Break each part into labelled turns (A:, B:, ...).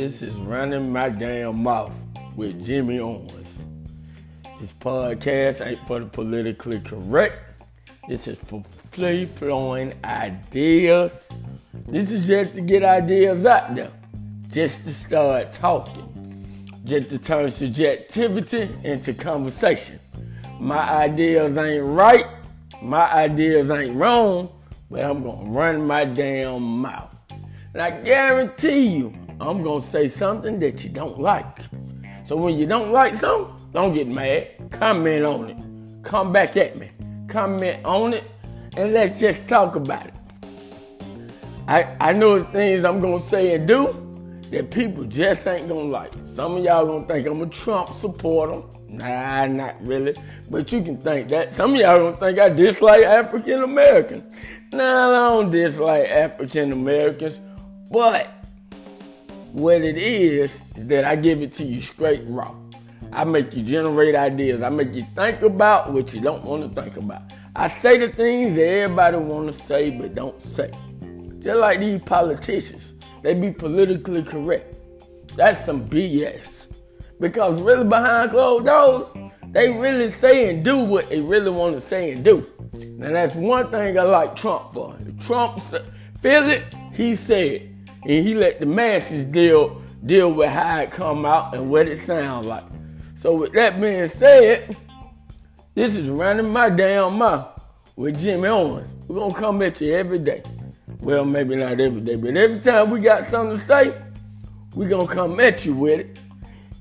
A: This is Running My Damn Mouth with Jimmy Owens. This podcast ain't for the politically correct. This is for free flowing ideas. This is just to get ideas out there. Just to start talking. Just to turn subjectivity into conversation. My ideas ain't right. My ideas ain't wrong. But I'm gonna run my damn mouth. And I guarantee you, I'm gonna say something that you don't like. So when you don't like something, don't get mad. Comment on it. Come back at me. Comment on it, and let's just talk about it. I, I know things I'm gonna say and do that people just ain't gonna like. Some of y'all gonna think I'm a Trump supporter. Nah, not really. But you can think that. Some of y'all gonna think I dislike African Americans. Nah, I don't dislike African Americans. But what it is, is that I give it to you straight raw. I make you generate ideas. I make you think about what you don't want to think about. I say the things that everybody want to say but don't say. Just like these politicians, they be politically correct. That's some BS. Because really behind closed doors, they really say and do what they really want to say and do. Now that's one thing I like Trump for. If Trump feel it, he said, and he let the masses deal deal with how it come out and what it sounds like. So with that being said, this is running my damn mouth with Jimmy Owens. We're gonna come at you every day. Well, maybe not every day, but every time we got something to say, we're gonna come at you with it.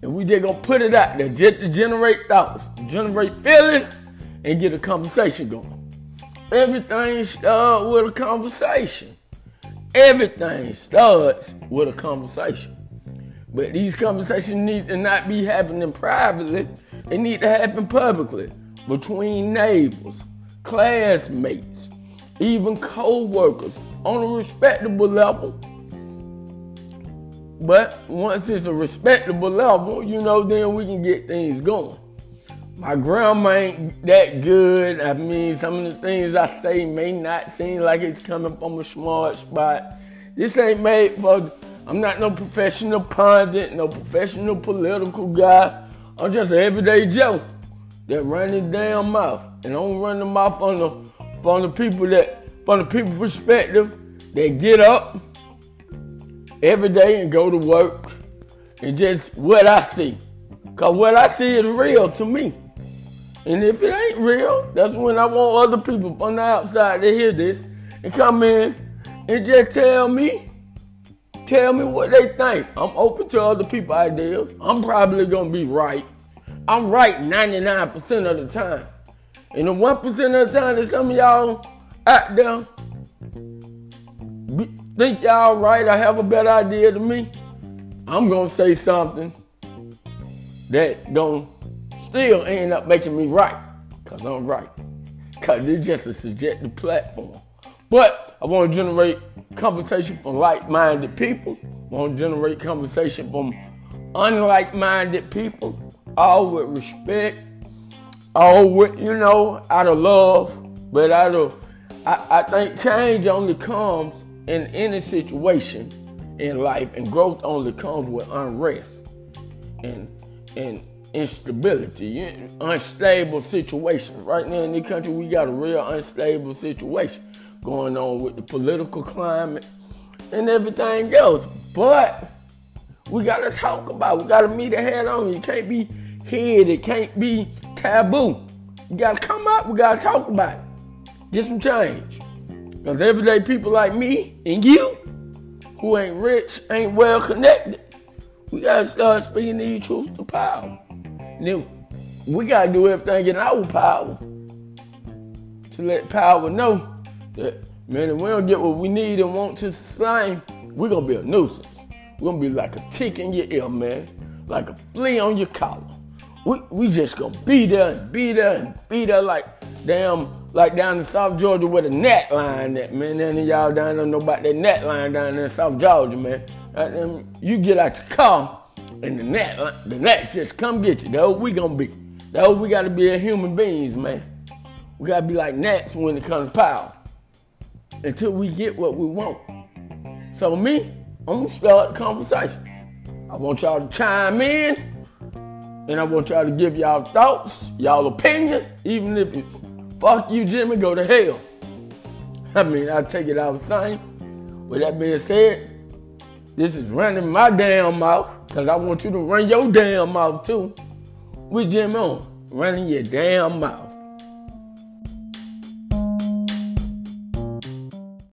A: And we just gonna put it out there just to generate thoughts, generate feelings, and get a conversation going. Everything starts with a conversation. Everything starts with a conversation. But these conversations need to not be happening privately. They need to happen publicly between neighbors, classmates, even co-workers on a respectable level. But once it's a respectable level, you know, then we can get things going. My grandma ain't that good. I mean, some of the things I say may not seem like it's coming from a smart spot. This ain't made for I'm not no professional pundit, no professional political guy. I'm just an everyday Joe that run his damn mouth. And I don't run the mouth on the from the people that from the people perspective that get up every day and go to work and just what I see. Cause what I see is real to me. And if it ain't real, that's when I want other people from the outside to hear this and come in and just tell me Tell me what they think. I'm open to other people's ideas. I'm probably gonna be right. I'm right 99% of the time. And the 1% of the time that some of y'all out there think y'all right I have a better idea than me, I'm gonna say something that gonna still end up making me right. Cause I'm right. Cause it's just a subjective platform. But I want to generate conversation from like-minded people. I want to generate conversation from unlike-minded people, all with respect, all with you know out of love, but out of I, I think change only comes in any situation in life, and growth only comes with unrest and and instability, unstable situations. Right now in the country, we got a real unstable situation going on with the political climate and everything else. But we gotta talk about. It. We gotta meet it head on. You can't be hid. It can't be taboo. You gotta come up. We gotta talk about it. Get some change. Cause everyday people like me and you, who ain't rich, ain't well connected, we gotta start speaking these truths to power. And then we gotta do everything in our power to let power know that, man, if we don't get what we need and want to sustain, we're gonna be a nuisance. We're gonna be like a tick in your ear, man, like a flea on your collar. We, we just gonna be there and be there and be there like damn, like down in South Georgia where the gnat line at, man. Of y'all down there know about that gnat line down in South Georgia, man. And you get out your car and the net, uh, the net just come get you. That's what we gonna be. That's what we gotta be as human beings, man. We gotta be like gnats when it comes to power until we get what we want. So me, I'm gonna start the conversation. I want y'all to chime in. And I want y'all to give y'all thoughts, y'all opinions, even if it's fuck you, Jimmy, go to hell. I mean, I take it all the same. With that being said, this is running my damn mouth, because I want you to run your damn mouth too. With Jimmy Owens, running your damn mouth.